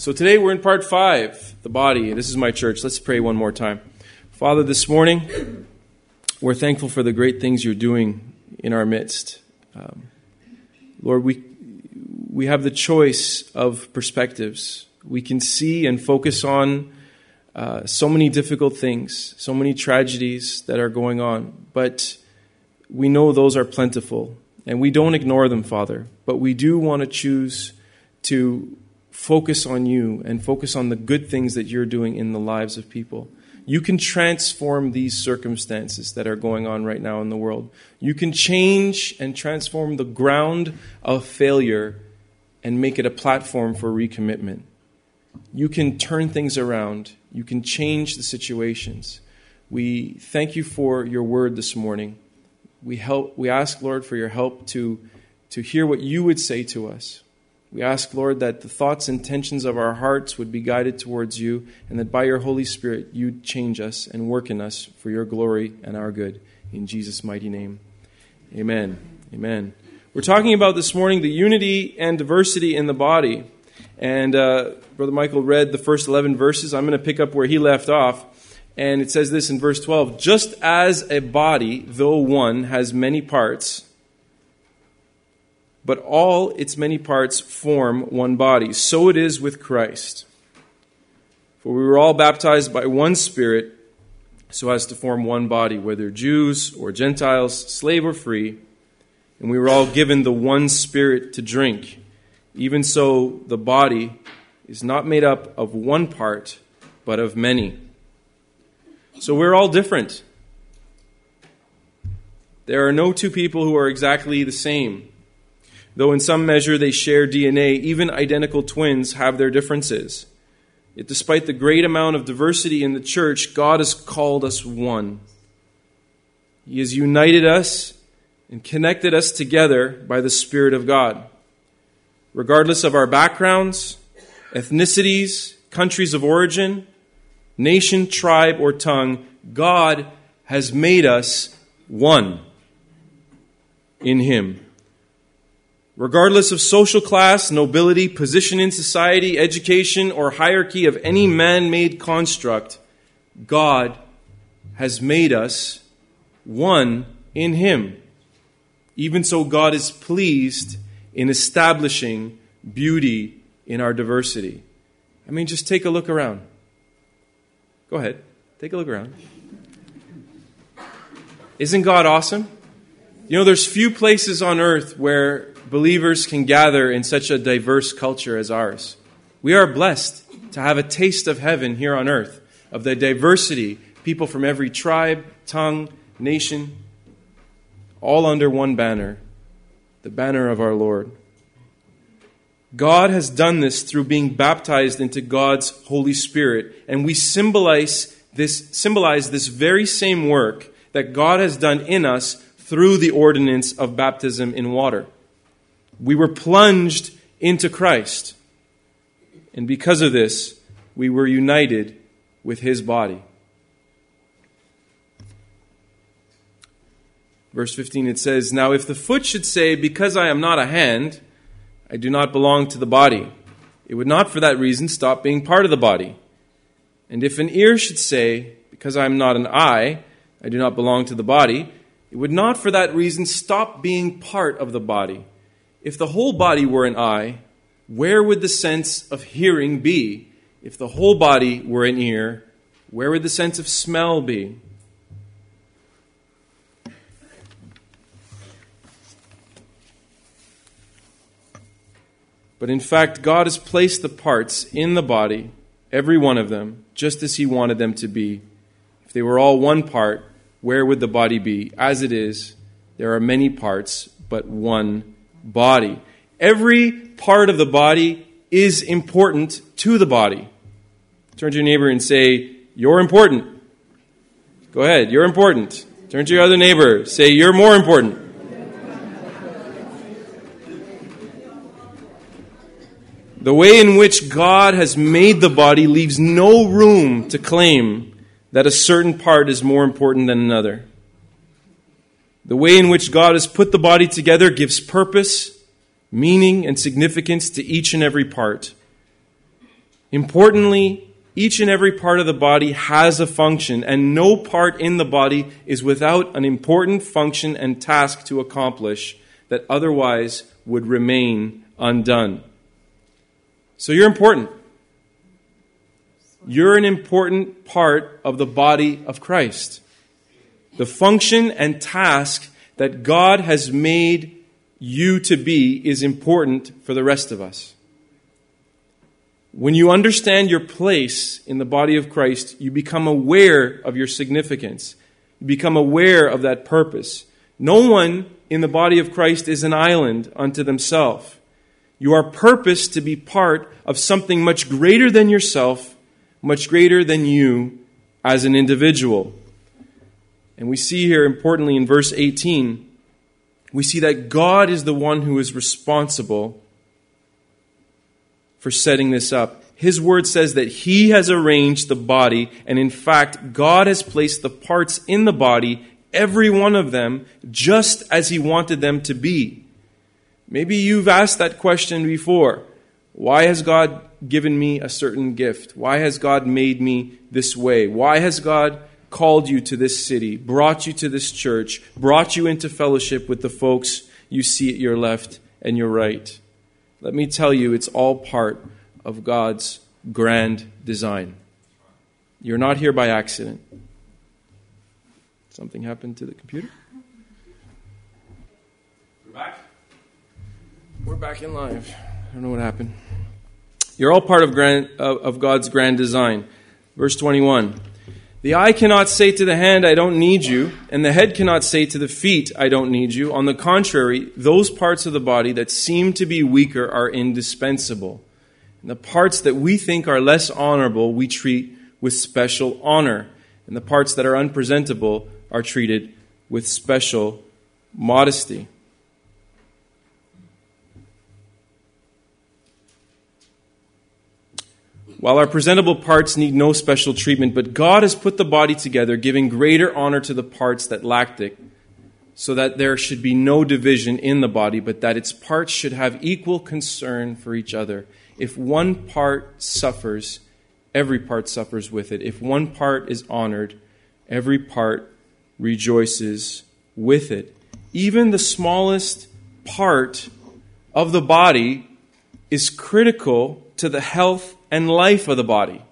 So today we're in part five, the body. This is my church. Let's pray one more time. Father, this morning, we're thankful for the great things you're doing in our midst. Um, Lord, we, we have the choice of perspectives. We can see and focus on uh, so many difficult things, so many tragedies that are going on, but we know those are plentiful, and we don't ignore them, Father. But we do want to choose to focus on you and focus on the good things that you're doing in the lives of people. You can transform these circumstances that are going on right now in the world. You can change and transform the ground of failure and make it a platform for recommitment. You can turn things around. You can change the situations. We thank you for your word this morning. We help we ask Lord for your help to to hear what you would say to us. We ask, Lord, that the thoughts and intentions of our hearts would be guided towards you, and that by your Holy Spirit you'd change us and work in us for your glory and our good. In Jesus' mighty name. Amen. Amen. We're talking about this morning the unity and diversity in the body. And uh, Brother Michael read the first 11 verses. I'm going to pick up where he left off. And it says this in verse 12 Just as a body, though one, has many parts, but all its many parts form one body. So it is with Christ. For we were all baptized by one Spirit, so as to form one body, whether Jews or Gentiles, slave or free, and we were all given the one Spirit to drink. Even so, the body is not made up of one part, but of many. So we're all different. There are no two people who are exactly the same. Though in some measure they share DNA, even identical twins have their differences. Yet, despite the great amount of diversity in the church, God has called us one. He has united us and connected us together by the Spirit of God. Regardless of our backgrounds, ethnicities, countries of origin, nation, tribe, or tongue, God has made us one in Him. Regardless of social class, nobility, position in society, education, or hierarchy of any man made construct, God has made us one in Him. Even so, God is pleased in establishing beauty in our diversity. I mean, just take a look around. Go ahead, take a look around. Isn't God awesome? You know, there's few places on earth where believers can gather in such a diverse culture as ours. We are blessed to have a taste of heaven here on earth, of the diversity, people from every tribe, tongue, nation, all under one banner, the banner of our Lord. God has done this through being baptized into God's Holy Spirit, and we symbolize this, symbolize this very same work that God has done in us through the ordinance of baptism in water. We were plunged into Christ. And because of this, we were united with his body. Verse 15 it says, Now if the foot should say, Because I am not a hand, I do not belong to the body, it would not for that reason stop being part of the body. And if an ear should say, Because I am not an eye, I do not belong to the body, it would not for that reason stop being part of the body. If the whole body were an eye, where would the sense of hearing be? If the whole body were an ear, where would the sense of smell be? But in fact, God has placed the parts in the body, every one of them, just as He wanted them to be. If they were all one part, where would the body be? As it is, there are many parts, but one body. Every part of the body is important to the body. Turn to your neighbor and say, You're important. Go ahead, you're important. Turn to your other neighbor, say, You're more important. The way in which God has made the body leaves no room to claim that a certain part is more important than another. The way in which God has put the body together gives purpose, meaning, and significance to each and every part. Importantly, each and every part of the body has a function, and no part in the body is without an important function and task to accomplish that otherwise would remain undone. So you're important. You're an important part of the body of Christ. The function and task that God has made you to be is important for the rest of us. When you understand your place in the body of Christ, you become aware of your significance. You become aware of that purpose. No one in the body of Christ is an island unto themselves. You are purposed to be part of something much greater than yourself, much greater than you as an individual. And we see here, importantly, in verse 18, we see that God is the one who is responsible for setting this up. His word says that He has arranged the body, and in fact, God has placed the parts in the body, every one of them, just as He wanted them to be. Maybe you've asked that question before. Why has God given me a certain gift? Why has God made me this way? Why has God called you to this city, brought you to this church, brought you into fellowship with the folks you see at your left and your right? Let me tell you, it's all part of God's grand design. You're not here by accident. Something happened to the computer? We're back? We're back in live. I don't know what happened. You're all part of, grand, of God's grand design. Verse 21. The eye cannot say to the hand, I don't need you, and the head cannot say to the feet, I don't need you. On the contrary, those parts of the body that seem to be weaker are indispensable. And the parts that we think are less honorable, we treat with special honor. And the parts that are unpresentable are treated with special modesty. While our presentable parts need no special treatment, but God has put the body together, giving greater honor to the parts that lacked it, so that there should be no division in the body, but that its parts should have equal concern for each other. If one part suffers, every part suffers with it. If one part is honored, every part rejoices with it. Even the smallest part of the body is critical to the health and life of the body.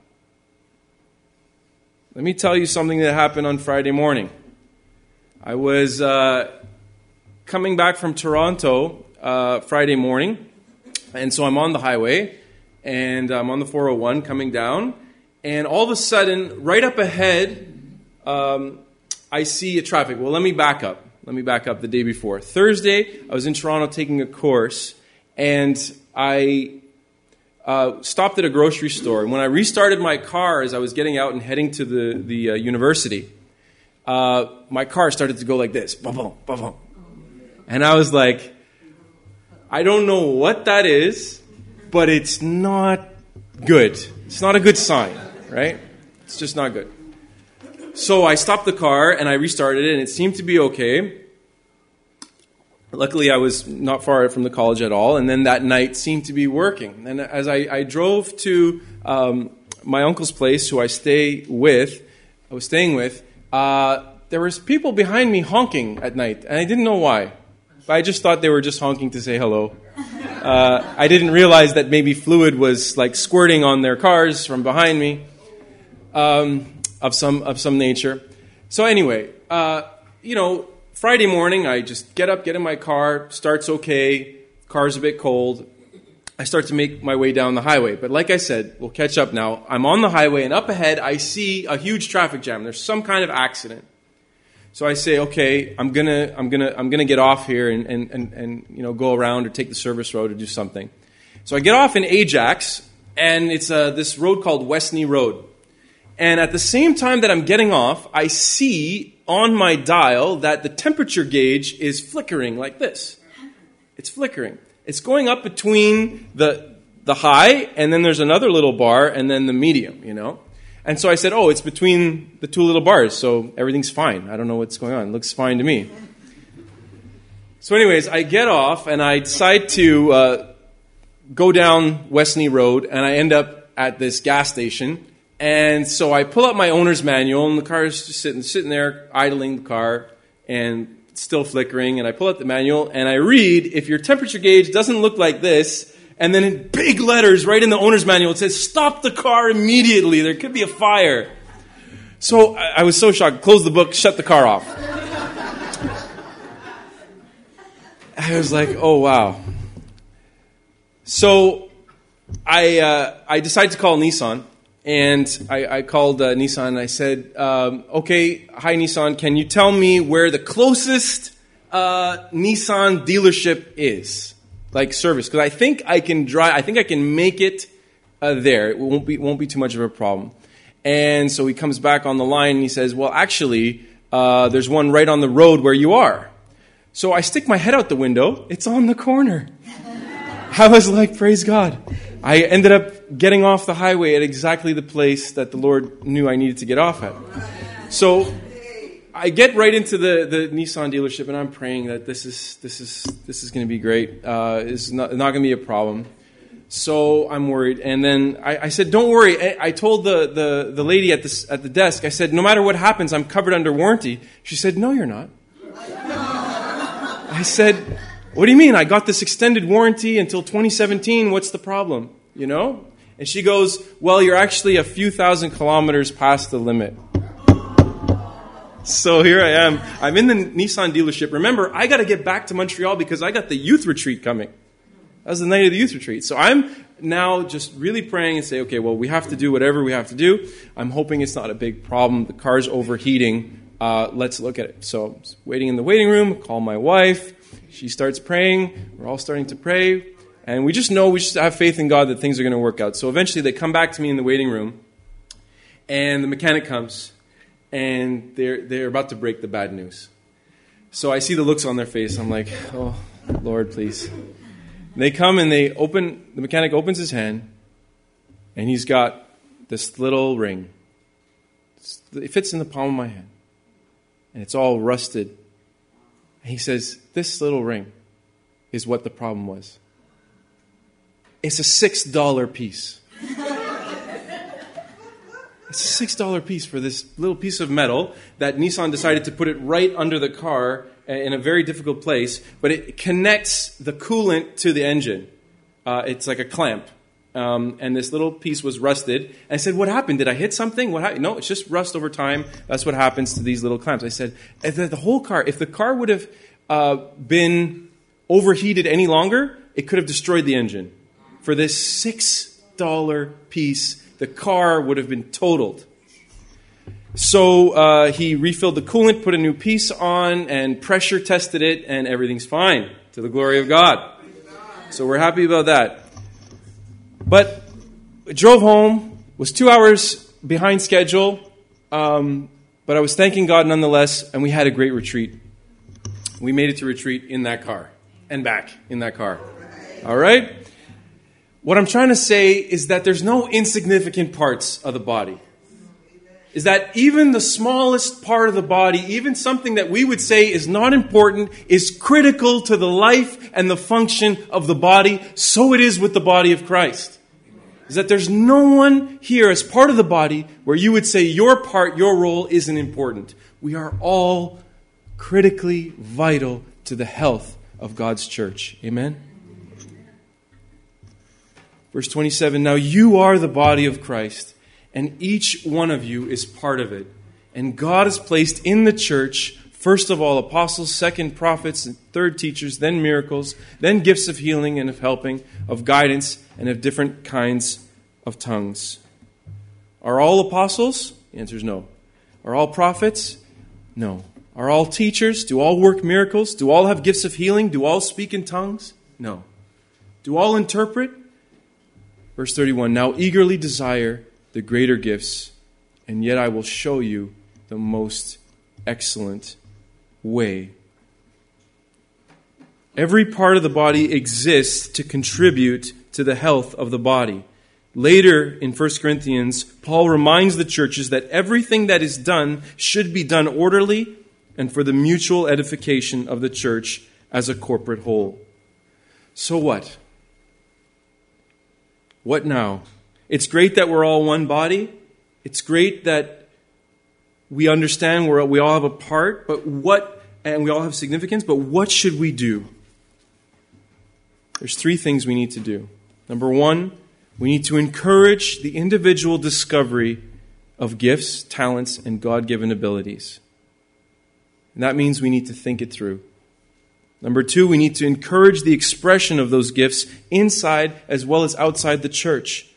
Let me tell you something that happened on Friday morning. I was uh, coming back from Toronto uh, Friday morning, and so I'm on the highway, and I'm on the 401 coming down, and all of a sudden, right up ahead, um, I see a traffic. Well, let me back up. Let me back up the day before. Thursday, I was in Toronto taking a course, and I uh, stopped at a grocery store. And when I restarted my car as I was getting out and heading to the, the uh, university, uh, my car started to go like this. Ba-boom, ba-boom. And I was like, I don't know what that is, but it's not good. It's not a good sign, right? It's just not good. So I stopped the car and I restarted it, and it seemed to be okay. Luckily, I was not far from the college at all, and then that night seemed to be working. And as I, I drove to um, my uncle's place, who I stay with, I was staying with, uh, there was people behind me honking at night, and I didn't know why. But I just thought they were just honking to say hello. Uh, I didn't realize that maybe fluid was like squirting on their cars from behind me, um, of some of some nature. So anyway, uh, you know, Friday morning, I just get up, get in my car, starts okay, car's a bit cold. I start to make my way down the highway. But like I said, we'll catch up now. I'm on the highway, and up ahead, I see a huge traffic jam. There's some kind of accident. So I say, okay, I'm gonna, I'm gonna, I'm gonna get off here and, and, and, and you know go around or take the service road or do something. So I get off in Ajax, and it's uh, this road called Westney Road. And at the same time that I'm getting off, I see on my dial that the temperature gauge is flickering like this. It's flickering. It's going up between the, the high, and then there's another little bar, and then the medium, you know? And so I said, oh, it's between the two little bars, so everything's fine. I don't know what's going on. It looks fine to me. So, anyways, I get off, and I decide to uh, go down Westney Road, and I end up at this gas station. And so I pull up my owner's manual, and the car is just sitting, sitting there, idling the car, and still flickering. And I pull up the manual, and I read if your temperature gauge doesn't look like this, and then in big letters right in the owner's manual, it says, Stop the car immediately. There could be a fire. So I, I was so shocked. Close the book, shut the car off. I was like, Oh, wow. So I, uh, I decided to call Nissan and I, I called uh, Nissan and I said, um, "Okay, hi Nissan, can you tell me where the closest uh, Nissan dealership is, like service? Because I think I can drive. I think I can make it uh, there. It won't be won't be too much of a problem." And so he comes back on the line and he says, "Well, actually, uh, there's one right on the road where you are." So I stick my head out the window. It's on the corner. I was like, "Praise God." I ended up getting off the highway at exactly the place that the Lord knew I needed to get off at. So I get right into the, the Nissan dealership, and I'm praying that this is this is this is going to be great. Uh, it's not, not going to be a problem. So I'm worried, and then I, I said, "Don't worry." I, I told the, the, the lady at the at the desk, I said, "No matter what happens, I'm covered under warranty." She said, "No, you're not." I said, what do you mean? I got this extended warranty until 2017. What's the problem? You know? And she goes, Well, you're actually a few thousand kilometers past the limit. So here I am. I'm in the Nissan dealership. Remember, I got to get back to Montreal because I got the youth retreat coming. That was the night of the youth retreat. So I'm now just really praying and say, okay, well, we have to do whatever we have to do. I'm hoping it's not a big problem. The car's overheating. Uh, let's look at it. So, waiting in the waiting room, call my wife. She starts praying. We're all starting to pray. And we just know, we just have faith in God that things are going to work out. So eventually they come back to me in the waiting room, and the mechanic comes, and they're, they're about to break the bad news. So I see the looks on their face. I'm like, oh, Lord, please. They come and they open, the mechanic opens his hand, and he's got this little ring. It fits in the palm of my hand, and it's all rusted. He says, This little ring is what the problem was. It's a $6 piece. It's a $6 piece for this little piece of metal that Nissan decided to put it right under the car in a very difficult place, but it connects the coolant to the engine. Uh, it's like a clamp. Um, and this little piece was rusted. And I said, What happened? Did I hit something? What happened? No, it's just rust over time. That's what happens to these little clamps. I said, The, whole car, if the car would have uh, been overheated any longer, it could have destroyed the engine for this $6 piece, the car would have been totaled. So uh, he refilled the coolant, put a new piece on, and pressure tested it, and everything's fine to the glory of God. So we're happy about that. But drove home, was two hours behind schedule, um, but I was thanking God nonetheless, and we had a great retreat. We made it to retreat in that car and back in that car. All right? What I'm trying to say is that there's no insignificant parts of the body. Is that even the smallest part of the body, even something that we would say is not important, is critical to the life and the function of the body. So it is with the body of Christ. Is that there's no one here as part of the body where you would say your part, your role isn't important. We are all critically vital to the health of God's church. Amen? Verse 27 Now you are the body of Christ, and each one of you is part of it. And God has placed in the church, first of all, apostles, second, prophets, and third, teachers, then miracles, then gifts of healing and of helping, of guidance, and of different kinds of tongues. Are all apostles? The answer is no. Are all prophets? No. Are all teachers? Do all work miracles? Do all have gifts of healing? Do all speak in tongues? No. Do all interpret? Verse 31 Now eagerly desire the greater gifts, and yet I will show you the most excellent way. Every part of the body exists to contribute to the health of the body. Later in 1 Corinthians, Paul reminds the churches that everything that is done should be done orderly and for the mutual edification of the church as a corporate whole. So what? What now? It's great that we're all one body. It's great that we understand we're, we all have a part, but what, and we all have significance, but what should we do? There's three things we need to do. Number one, we need to encourage the individual discovery of gifts, talents, and God given abilities. And that means we need to think it through. Number two, we need to encourage the expression of those gifts inside as well as outside the church.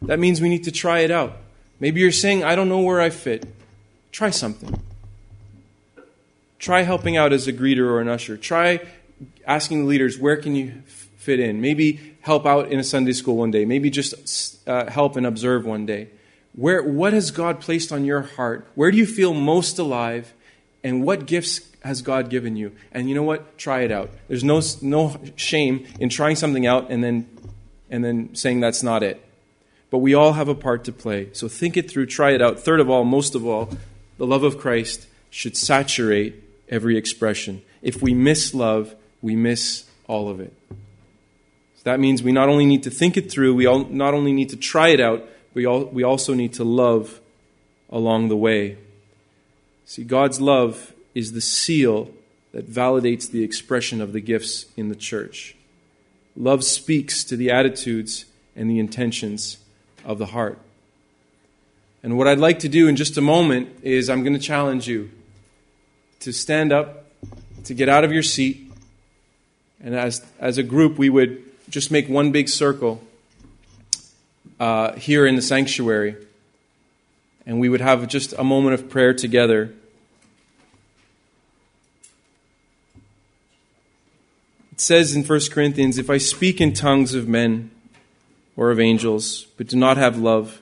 That means we need to try it out. Maybe you're saying, I don't know where I fit. Try something. Try helping out as a greeter or an usher. Try asking the leaders, where can you fit in? Maybe help out in a Sunday school one day. Maybe just uh, help and observe one day. Where, what has God placed on your heart? Where do you feel most alive? And what gifts has God given you? And you know what? Try it out. There's no, no shame in trying something out and then, and then saying that's not it. But we all have a part to play. So think it through, try it out. Third of all, most of all, the love of Christ should saturate every expression. If we miss love, we miss all of it. So that means we not only need to think it through, we all, not only need to try it out, we, all, we also need to love along the way. See, God's love is the seal that validates the expression of the gifts in the church. Love speaks to the attitudes and the intentions of the heart. And what I'd like to do in just a moment is I'm going to challenge you to stand up, to get out of your seat, and as, as a group, we would just make one big circle uh, here in the sanctuary. And we would have just a moment of prayer together. It says in 1 Corinthians if I speak in tongues of men or of angels, but do not have love,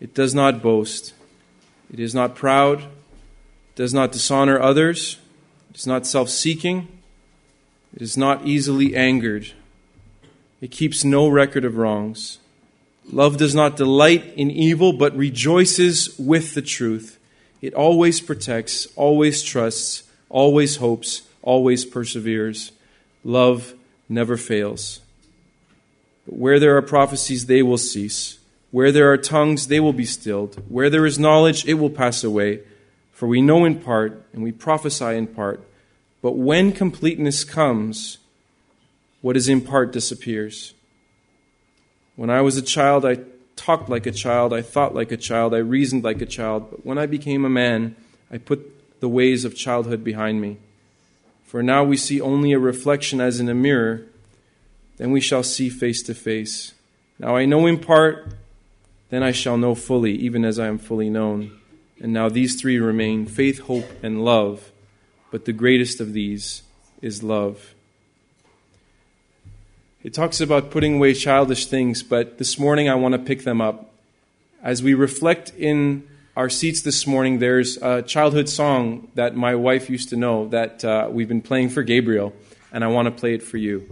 it does not boast, it is not proud, it does not dishonor others, it is not self seeking. It is not easily angered. It keeps no record of wrongs. Love does not delight in evil, but rejoices with the truth. It always protects, always trusts, always hopes, always perseveres. Love never fails. But where there are prophecies, they will cease. Where there are tongues, they will be stilled. Where there is knowledge, it will pass away. For we know in part, and we prophesy in part. But when completeness comes, what is in part disappears. When I was a child, I talked like a child, I thought like a child, I reasoned like a child. But when I became a man, I put the ways of childhood behind me. For now we see only a reflection as in a mirror, then we shall see face to face. Now I know in part, then I shall know fully, even as I am fully known. And now these three remain faith, hope, and love but the greatest of these is love. It talks about putting away childish things, but this morning I want to pick them up. As we reflect in our seats this morning, there's a childhood song that my wife used to know that uh, we've been playing for Gabriel, and I want to play it for you.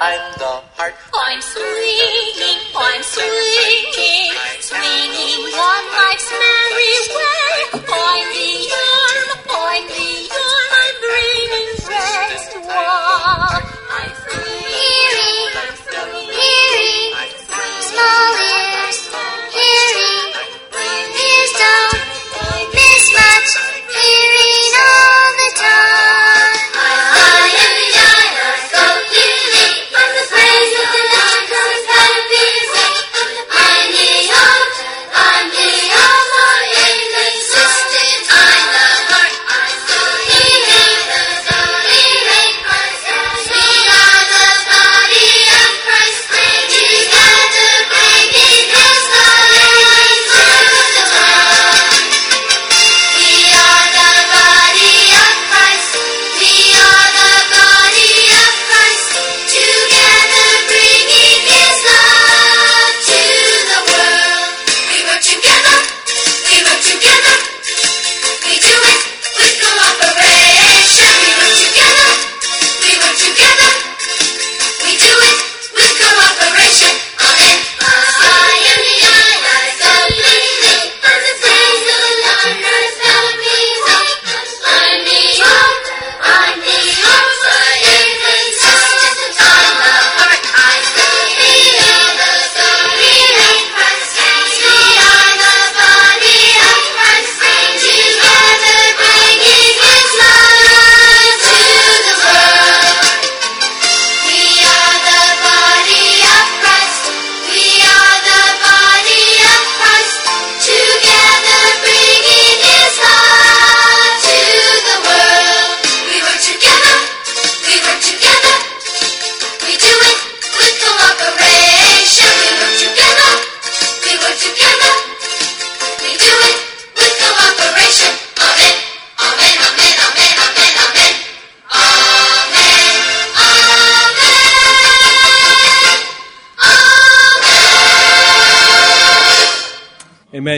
I'm the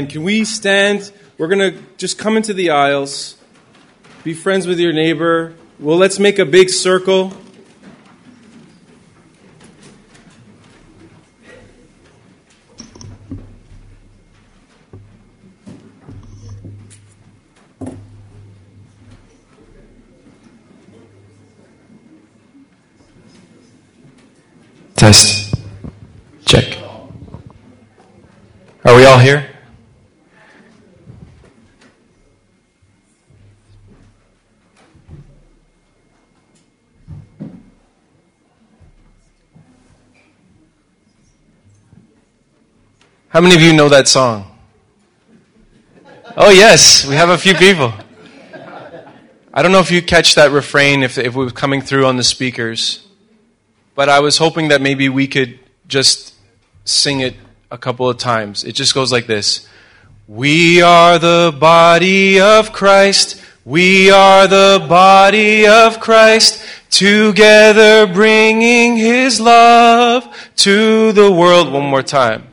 Amen. Can we stand? We're going to just come into the aisles, be friends with your neighbor. Well, let's make a big circle. Test. Check. Are we all here? How many of you know that song? Oh, yes, we have a few people. I don't know if you catch that refrain, if, if it was coming through on the speakers, but I was hoping that maybe we could just sing it a couple of times. It just goes like this We are the body of Christ. We are the body of Christ, together bringing his love to the world. One more time.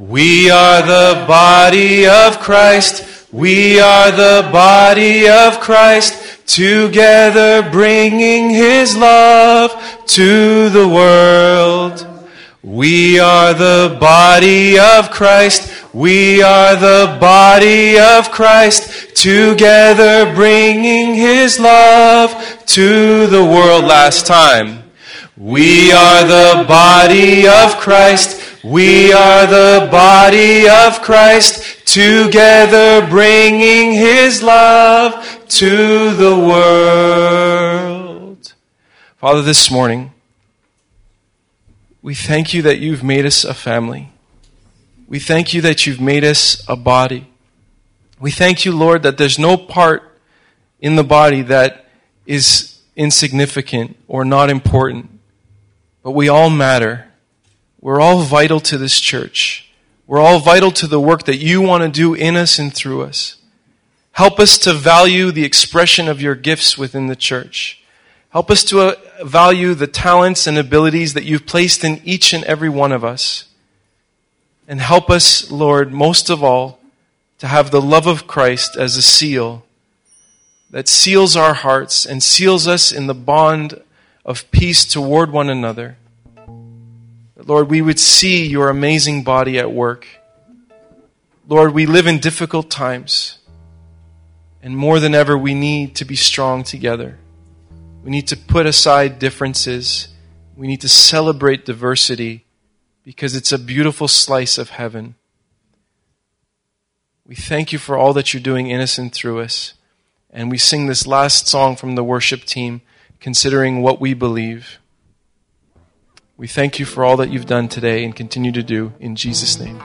We are the body of Christ. We are the body of Christ, together bringing his love to the world. We are the body of Christ. We are the body of Christ, together bringing his love to the world. Last time. We are the body of Christ. We are the body of Christ, together bringing his love to the world. Father, this morning, we thank you that you've made us a family. We thank you that you've made us a body. We thank you, Lord, that there's no part in the body that is insignificant or not important, but we all matter. We're all vital to this church. We're all vital to the work that you want to do in us and through us. Help us to value the expression of your gifts within the church. Help us to uh, value the talents and abilities that you've placed in each and every one of us. And help us, Lord, most of all, to have the love of Christ as a seal that seals our hearts and seals us in the bond of peace toward one another. Lord, we would see your amazing body at work. Lord, we live in difficult times. And more than ever, we need to be strong together. We need to put aside differences. We need to celebrate diversity because it's a beautiful slice of heaven. We thank you for all that you're doing in us and through us. And we sing this last song from the worship team, considering what we believe. We thank you for all that you've done today and continue to do in Jesus' name.